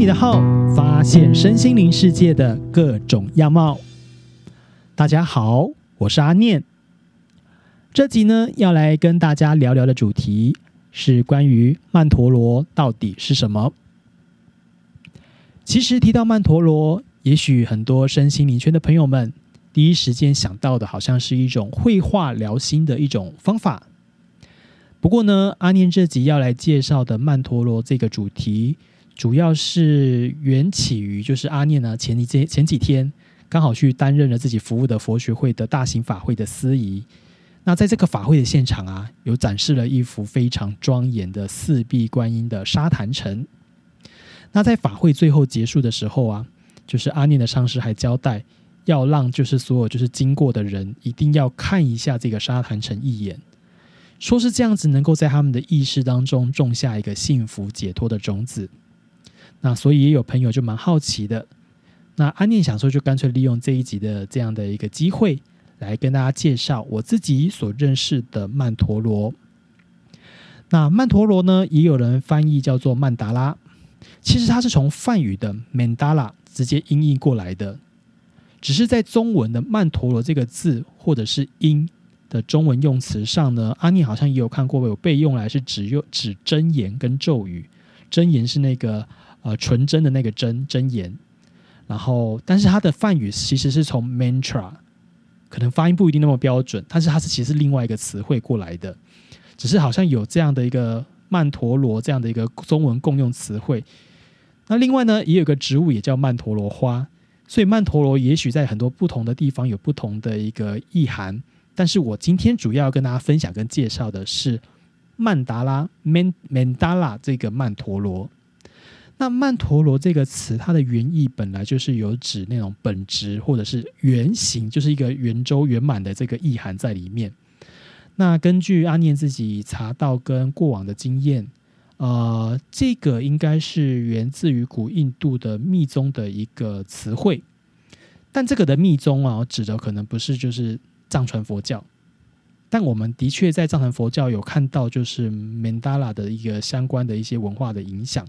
你的号，发现身心灵世界的各种样貌。大家好，我是阿念。这集呢，要来跟大家聊聊的主题是关于曼陀罗到底是什么。其实提到曼陀罗，也许很多身心灵圈的朋友们第一时间想到的，好像是一种绘画疗心的一种方法。不过呢，阿念这集要来介绍的曼陀罗这个主题，主要是缘起于就是阿念呢前几前几天刚好去担任了自己服务的佛学会的大型法会的司仪。那在这个法会的现场啊，有展示了一幅非常庄严的四壁观音的沙坛城。那在法会最后结束的时候啊，就是阿念的上师还交代，要让就是所有就是经过的人一定要看一下这个沙坛城一眼。说是这样子，能够在他们的意识当中种下一个幸福解脱的种子。那所以也有朋友就蛮好奇的。那安念想说，就干脆利用这一集的这样的一个机会，来跟大家介绍我自己所认识的曼陀罗。那曼陀罗呢，也有人翻译叫做曼达拉，其实它是从梵语的 mandala 直接音译过来的，只是在中文的曼陀罗这个字或者是音。的中文用词上呢，阿念好像也有看过，有被用来是指用指真言跟咒语。真言是那个呃纯真的那个真真言，然后但是它的梵语其实是从 mantra，可能发音不一定那么标准，但是它是其实另外一个词汇过来的，只是好像有这样的一个曼陀罗这样的一个中文共用词汇。那另外呢，也有个植物也叫曼陀罗花，所以曼陀罗也许在很多不同的地方有不同的一个意涵。但是我今天主要要跟大家分享跟介绍的是曼达拉 （man mandala） 这个曼陀罗。那曼陀罗这个词，它的原意本来就是有指那种本质或者是圆形，就是一个圆周圆满的这个意涵在里面。那根据阿念自己查到跟过往的经验，呃，这个应该是源自于古印度的密宗的一个词汇。但这个的密宗啊，指的可能不是就是。藏传佛教，但我们的确在藏传佛教有看到，就是曼达拉的一个相关的一些文化的影响，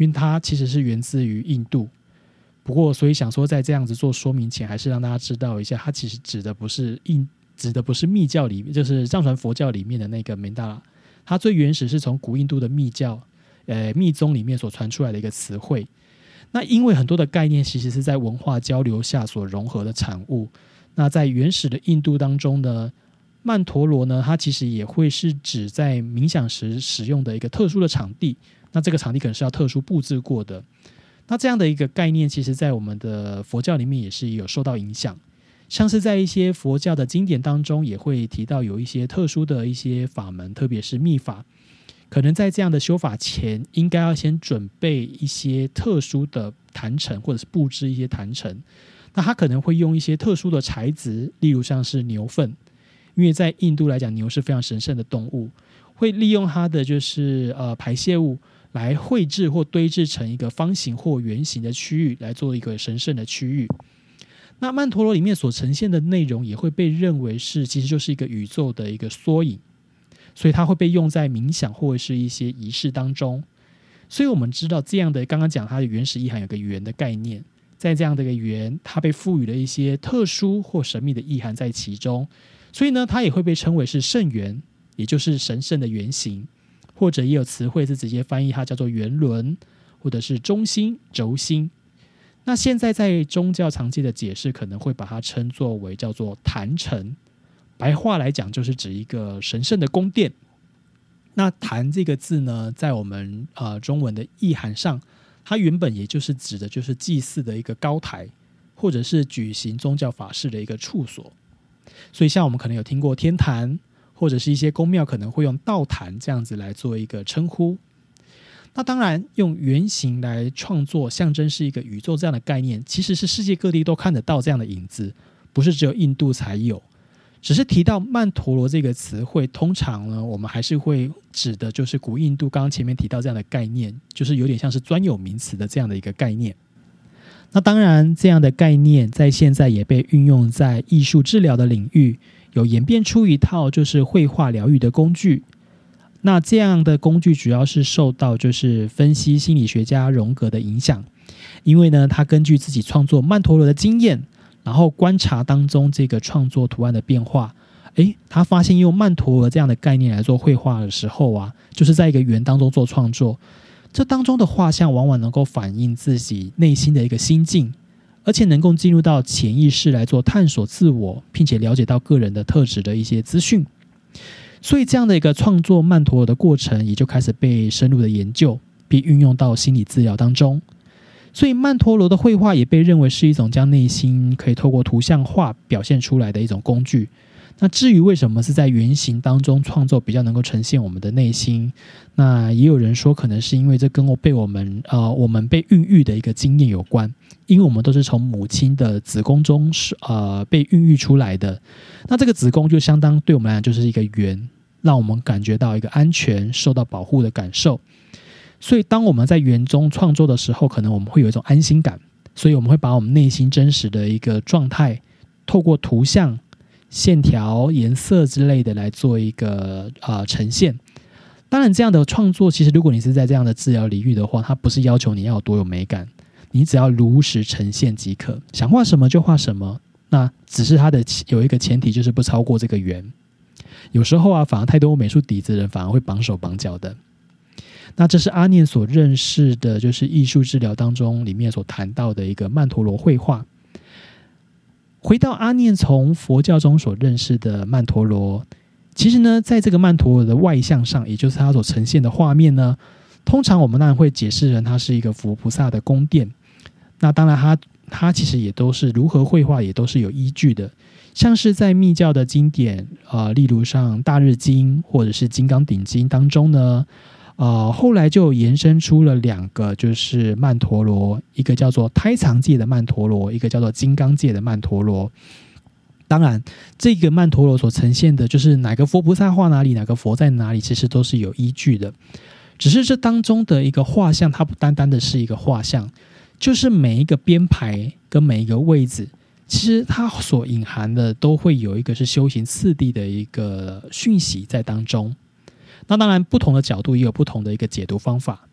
因为它其实是源自于印度。不过，所以想说在这样子做说明前，还是让大家知道一下，它其实指的不是印，指的不是密教里，就是藏传佛教里面的那个明达拉，它最原始是从古印度的密教，呃，密宗里面所传出来的一个词汇。那因为很多的概念其实是在文化交流下所融合的产物。那在原始的印度当中呢，曼陀罗呢，它其实也会是指在冥想时使用的一个特殊的场地。那这个场地可能是要特殊布置过的。那这样的一个概念，其实在我们的佛教里面也是有受到影响。像是在一些佛教的经典当中，也会提到有一些特殊的一些法门，特别是密法，可能在这样的修法前，应该要先准备一些特殊的坛城，或者是布置一些坛城。那他可能会用一些特殊的材质，例如像是牛粪，因为在印度来讲，牛是非常神圣的动物，会利用它的就是呃排泄物来绘制或堆制成一个方形或圆形的区域，来做一个神圣的区域。那曼陀罗里面所呈现的内容也会被认为是其实就是一个宇宙的一个缩影，所以它会被用在冥想或者是一些仪式当中。所以我们知道这样的刚刚讲它的原始意涵有个圆的概念。在这样的一个圆，它被赋予了一些特殊或神秘的意涵在其中，所以呢，它也会被称为是圣圆，也就是神圣的圆形，或者也有词汇是直接翻译它叫做圆轮，或者是中心轴心。那现在在宗教常见的解释，可能会把它称作为叫做坛城，白话来讲就是指一个神圣的宫殿。那坛这个字呢，在我们呃中文的意涵上。它原本也就是指的，就是祭祀的一个高台，或者是举行宗教法事的一个处所。所以，像我们可能有听过天坛，或者是一些宫庙可能会用道坛这样子来做一个称呼。那当然，用圆形来创作，象征是一个宇宙这样的概念，其实是世界各地都看得到这样的影子，不是只有印度才有。只是提到曼陀罗这个词汇，通常呢，我们还是会指的就是古印度刚刚前面提到这样的概念，就是有点像是专有名词的这样的一个概念。那当然，这样的概念在现在也被运用在艺术治疗的领域，有演变出一套就是绘画疗愈的工具。那这样的工具主要是受到就是分析心理学家荣格的影响，因为呢，他根据自己创作曼陀罗的经验，然后观察当中这个创作图案的变化，诶，他发现用曼陀罗这样的概念来做绘画的时候啊，就是在一个圆当中做创作，这当中的画像往往能够反映自己内心的一个心境，而且能够进入到潜意识来做探索自我，并且了解到个人的特质的一些资讯。所以，这样的一个创作曼陀罗的过程，也就开始被深入的研究，并运用到心理治疗当中。所以，曼陀罗的绘画也被认为是一种将内心可以透过图像化表现出来的一种工具。那至于为什么是在圆形当中创作比较能够呈现我们的内心，那也有人说，可能是因为这跟我被我们呃我们被孕育的一个经验有关，因为我们都是从母亲的子宫中是呃被孕育出来的，那这个子宫就相当对我们来讲就是一个圆，让我们感觉到一个安全、受到保护的感受。所以，当我们在圆中创作的时候，可能我们会有一种安心感，所以我们会把我们内心真实的一个状态，透过图像。线条、颜色之类的来做一个呃呈现。当然，这样的创作其实，如果你是在这样的治疗领域的话，它不是要求你要有多有美感，你只要如实呈现即可。想画什么就画什么。那只是它的有一个前提，就是不超过这个圆。有时候啊，反而太多美术底子的人反而会绑手绑脚的。那这是阿念所认识的，就是艺术治疗当中里面所谈到的一个曼陀罗绘画。回到阿念从佛教中所认识的曼陀罗，其实呢，在这个曼陀罗的外向上，也就是它所呈现的画面呢，通常我们当然会解释成它是一个佛菩萨的宫殿。那当然，它它其实也都是如何绘画，也都是有依据的。像是在密教的经典，呃，例如像《大日经》或者是《金刚顶经》当中呢。呃，后来就延伸出了两个，就是曼陀罗，一个叫做胎藏界的曼陀罗，一个叫做金刚界的曼陀罗。当然，这个曼陀罗所呈现的，就是哪个佛菩萨画哪里，哪个佛在哪里，其实都是有依据的。只是这当中的一个画像，它不单单的是一个画像，就是每一个编排跟每一个位置，其实它所隐含的都会有一个是修行次第的一个讯息在当中。那当然，不同的角度也有不同的一个解读方法。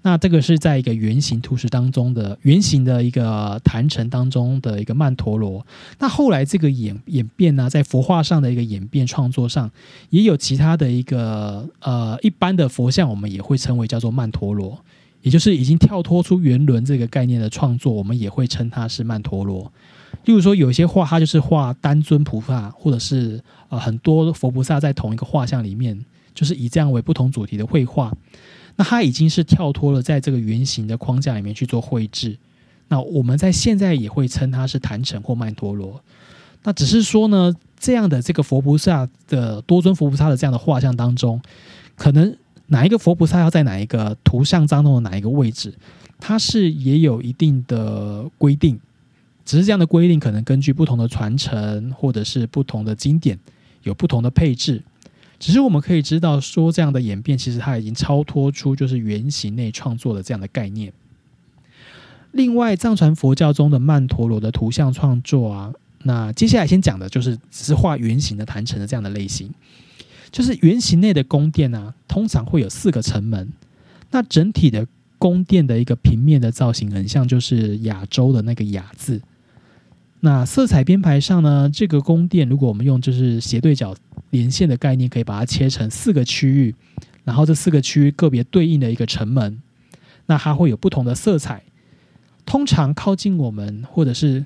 那这个是在一个圆形图示当中的圆形的一个坛城当中的一个曼陀罗。那后来这个演演变呢，在佛画上的一个演变创作上，也有其他的一个呃一般的佛像，我们也会称为叫做曼陀罗，也就是已经跳脱出圆轮这个概念的创作，我们也会称它是曼陀罗。例如说，有些画它就是画单尊菩萨，或者是呃很多佛菩萨在同一个画像里面。就是以这样为不同主题的绘画，那它已经是跳脱了在这个圆形的框架里面去做绘制。那我们在现在也会称它是坛城或曼陀罗。那只是说呢，这样的这个佛菩萨的多尊佛菩萨的这样的画像当中，可能哪一个佛菩萨要在哪一个图像当中的哪一个位置，它是也有一定的规定。只是这样的规定可能根据不同的传承或者是不同的经典有不同的配置。只是我们可以知道，说这样的演变，其实它已经超脱出就是圆形内创作的这样的概念。另外，藏传佛教中的曼陀罗的图像创作啊，那接下来先讲的就是只是画圆形的坛城的这样的类型。就是圆形内的宫殿啊，通常会有四个城门。那整体的宫殿的一个平面的造型，很像就是亚洲的那个“亚”字。那色彩编排上呢，这个宫殿如果我们用就是斜对角。连线的概念可以把它切成四个区域，然后这四个区域个别对应的一个城门，那它会有不同的色彩。通常靠近我们或者是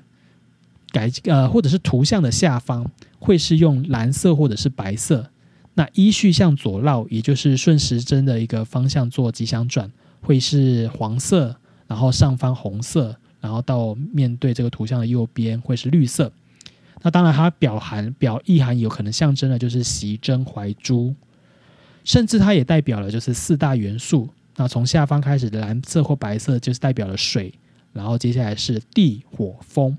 改呃或者是图像的下方，会是用蓝色或者是白色。那依序向左绕，也就是顺时针的一个方向做吉祥转，会是黄色，然后上方红色，然后到面对这个图像的右边会是绿色。那当然，它表含表意涵有可能象征的，就是习珍怀珠，甚至它也代表了就是四大元素。那从下方开始蓝色或白色就是代表了水，然后接下来是地火风。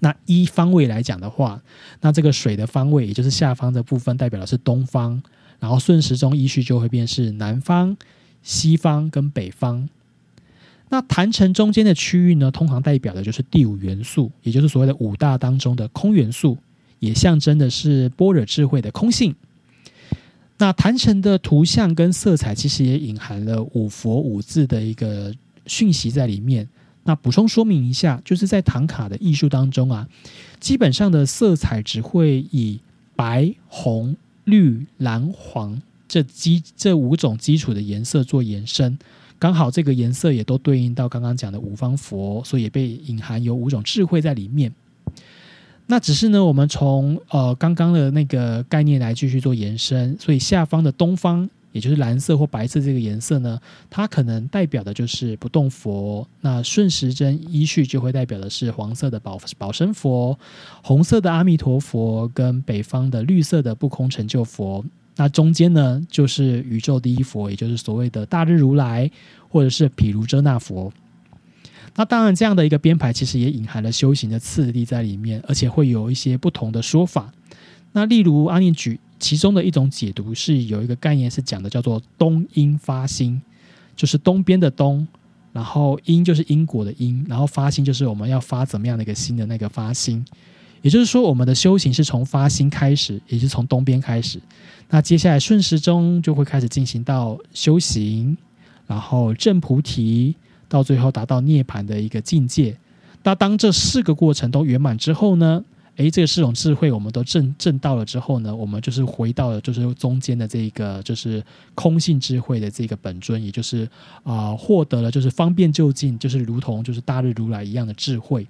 那一方位来讲的话，那这个水的方位，也就是下方的部分，代表的是东方，然后顺时钟依序就会变是南方、西方跟北方。那坛城中间的区域呢，通常代表的就是第五元素，也就是所谓的五大当中的空元素，也象征的是般若智慧的空性。那坛城的图像跟色彩其实也隐含了五佛五字的一个讯息在里面。那补充说明一下，就是在唐卡的艺术当中啊，基本上的色彩只会以白、红、绿、蓝、黄这基这五种基础的颜色做延伸。刚好这个颜色也都对应到刚刚讲的五方佛，所以也被隐含有五种智慧在里面。那只是呢，我们从呃刚刚的那个概念来继续做延伸，所以下方的东方，也就是蓝色或白色这个颜色呢，它可能代表的就是不动佛。那顺时针依序就会代表的是黄色的宝宝生佛，红色的阿弥陀佛，跟北方的绿色的不空成就佛。那中间呢，就是宇宙第一佛，也就是所谓的大日如来，或者是毗卢遮那佛。那当然，这样的一个编排其实也隐含了修行的次第在里面，而且会有一些不同的说法。那例如阿念举其中的一种解读是有一个概念是讲的叫做东因发心，就是东边的东，然后因就是因果的因，然后发心就是我们要发怎么样的一个心的那个发心。也就是说，我们的修行是从发心开始，也是从东边开始。那接下来顺时钟就会开始进行到修行，然后证菩提，到最后达到涅槃的一个境界。那当这四个过程都圆满之后呢？诶，这四种智慧我们都证证到了之后呢，我们就是回到了就是中间的这个就是空性智慧的这个本尊，也就是啊获得了就是方便就近，就是如同就是大日如来一样的智慧。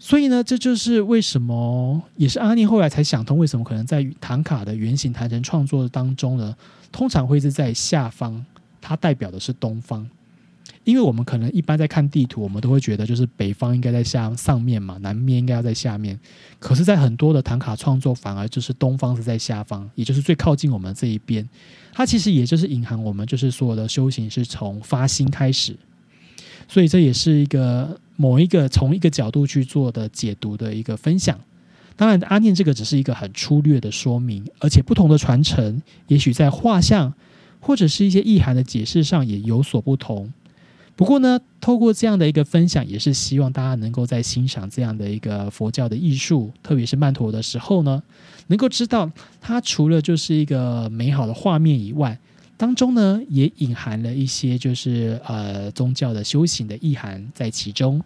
所以呢，这就是为什么也是阿尼后来才想通，为什么可能在唐卡的原型坛城创作当中呢，通常会是在下方，它代表的是东方，因为我们可能一般在看地图，我们都会觉得就是北方应该在下上面嘛，南面应该要在下面，可是，在很多的唐卡创作，反而就是东方是在下方，也就是最靠近我们这一边，它其实也就是隐含我们就是所有的修行是从发心开始，所以这也是一个。某一个从一个角度去做的解读的一个分享，当然阿念这个只是一个很粗略的说明，而且不同的传承，也许在画像或者是一些意涵的解释上也有所不同。不过呢，透过这样的一个分享，也是希望大家能够在欣赏这样的一个佛教的艺术，特别是曼陀的时候呢，能够知道它除了就是一个美好的画面以外。当中呢，也隐含了一些就是呃宗教的修行的意涵在其中。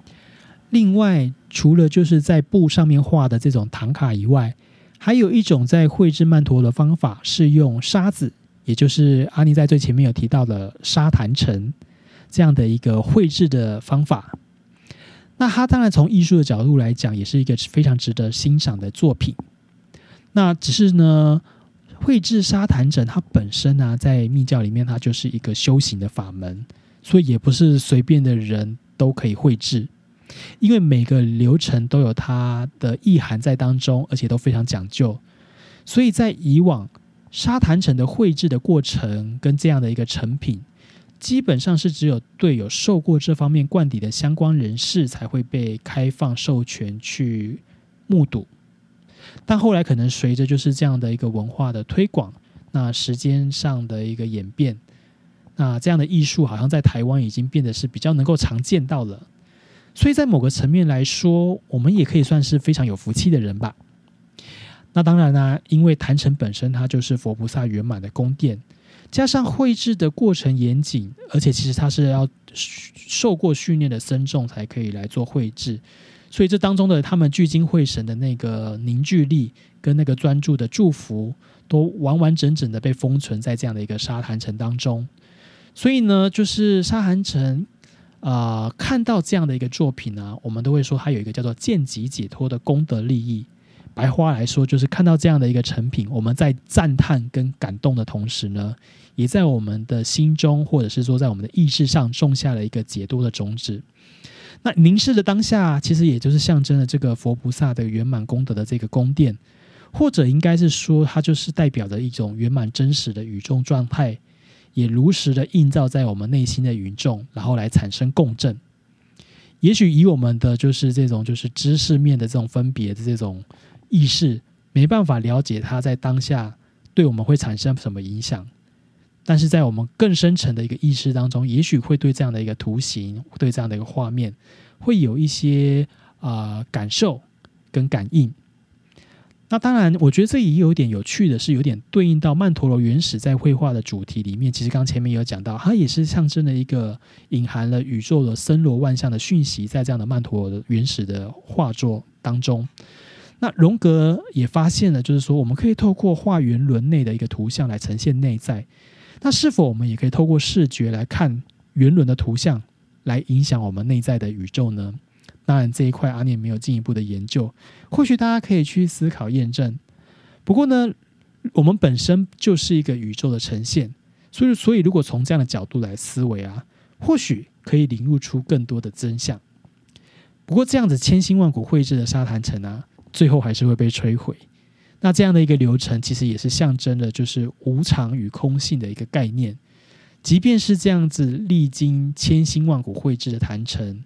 另外，除了就是在布上面画的这种唐卡以外，还有一种在绘制曼陀罗的方法是用沙子，也就是阿尼在最前面有提到的沙坛城这样的一个绘制的方法。那它当然从艺术的角度来讲，也是一个非常值得欣赏的作品。那只是呢。绘制沙坛枕，它本身呢，在密教里面，它就是一个修行的法门，所以也不是随便的人都可以绘制，因为每个流程都有它的意涵在当中，而且都非常讲究。所以在以往沙坛城的绘制的过程跟这样的一个成品，基本上是只有对有受过这方面灌底的相关人士才会被开放授权去目睹。但后来可能随着就是这样的一个文化的推广，那时间上的一个演变，那这样的艺术好像在台湾已经变得是比较能够常见到了。所以在某个层面来说，我们也可以算是非常有福气的人吧。那当然呢，因为坛城本身它就是佛菩萨圆满的宫殿，加上绘制的过程严谨，而且其实它是要受过训练的僧众才可以来做绘制。所以这当中的他们聚精会神的那个凝聚力跟那个专注的祝福，都完完整整的被封存在这样的一个沙坛城当中。所以呢，就是沙坛城啊，看到这样的一个作品呢，我们都会说它有一个叫做见即解脱的功德利益。白话来说，就是看到这样的一个成品，我们在赞叹跟感动的同时呢，也在我们的心中，或者是说在我们的意识上种下了一个解脱的种子。那凝视的当下，其实也就是象征了这个佛菩萨的圆满功德的这个宫殿，或者应该是说，它就是代表着一种圆满真实的宇宙状态，也如实的映照在我们内心的宇宙，然后来产生共振。也许以我们的就是这种就是知识面的这种分别的这种意识，没办法了解它在当下对我们会产生什么影响。但是在我们更深层的一个意识当中，也许会对这样的一个图形，对这样的一个画面，会有一些啊感受跟感应。那当然，我觉得这也有点有趣的是，有点对应到曼陀罗原始在绘画的主题里面。其实刚前面有讲到，它也是象征了一个隐含了宇宙的森罗万象的讯息，在这样的曼陀罗的原始的画作当中。那荣格也发现了，就是说我们可以透过画圆轮内的一个图像来呈现内在。那是否我们也可以透过视觉来看圆轮的图像，来影响我们内在的宇宙呢？当然，这一块阿念没有进一步的研究，或许大家可以去思考验证。不过呢，我们本身就是一个宇宙的呈现，所以，所以如果从这样的角度来思维啊，或许可以领悟出更多的真相。不过，这样子千辛万苦绘制的沙坛城啊，最后还是会被摧毁。那这样的一个流程，其实也是象征了就是无常与空性的一个概念。即便是这样子历经千辛万苦绘制的坛城。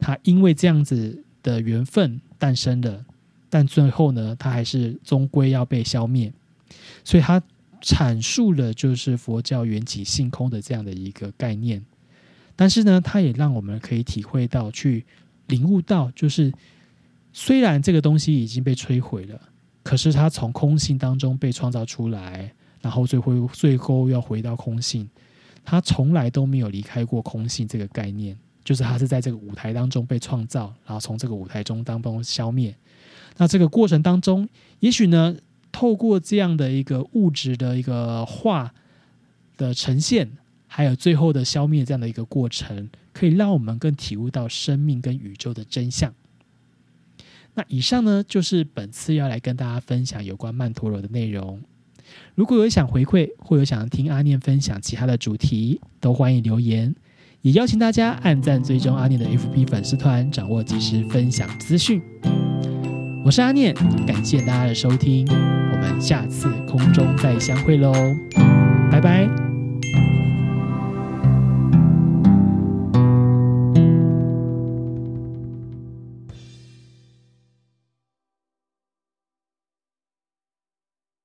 它因为这样子的缘分诞生了，但最后呢，它还是终归要被消灭。所以它阐述了就是佛教缘起性空的这样的一个概念。但是呢，它也让我们可以体会到、去领悟到，就是虽然这个东西已经被摧毁了，可是它从空性当中被创造出来，然后最后最后要回到空性，它从来都没有离开过空性这个概念。就是它是在这个舞台当中被创造，然后从这个舞台中当中消灭。那这个过程当中，也许呢，透过这样的一个物质的一个画的呈现，还有最后的消灭这样的一个过程，可以让我们更体悟到生命跟宇宙的真相。那以上呢，就是本次要来跟大家分享有关曼陀罗的内容。如果有想回馈，或有想听阿念分享其他的主题，都欢迎留言。也邀请大家按赞追踪阿念的 FB 粉丝团，掌握及时分享资讯。我是阿念，感谢大家的收听，我们下次空中再相会喽。拜拜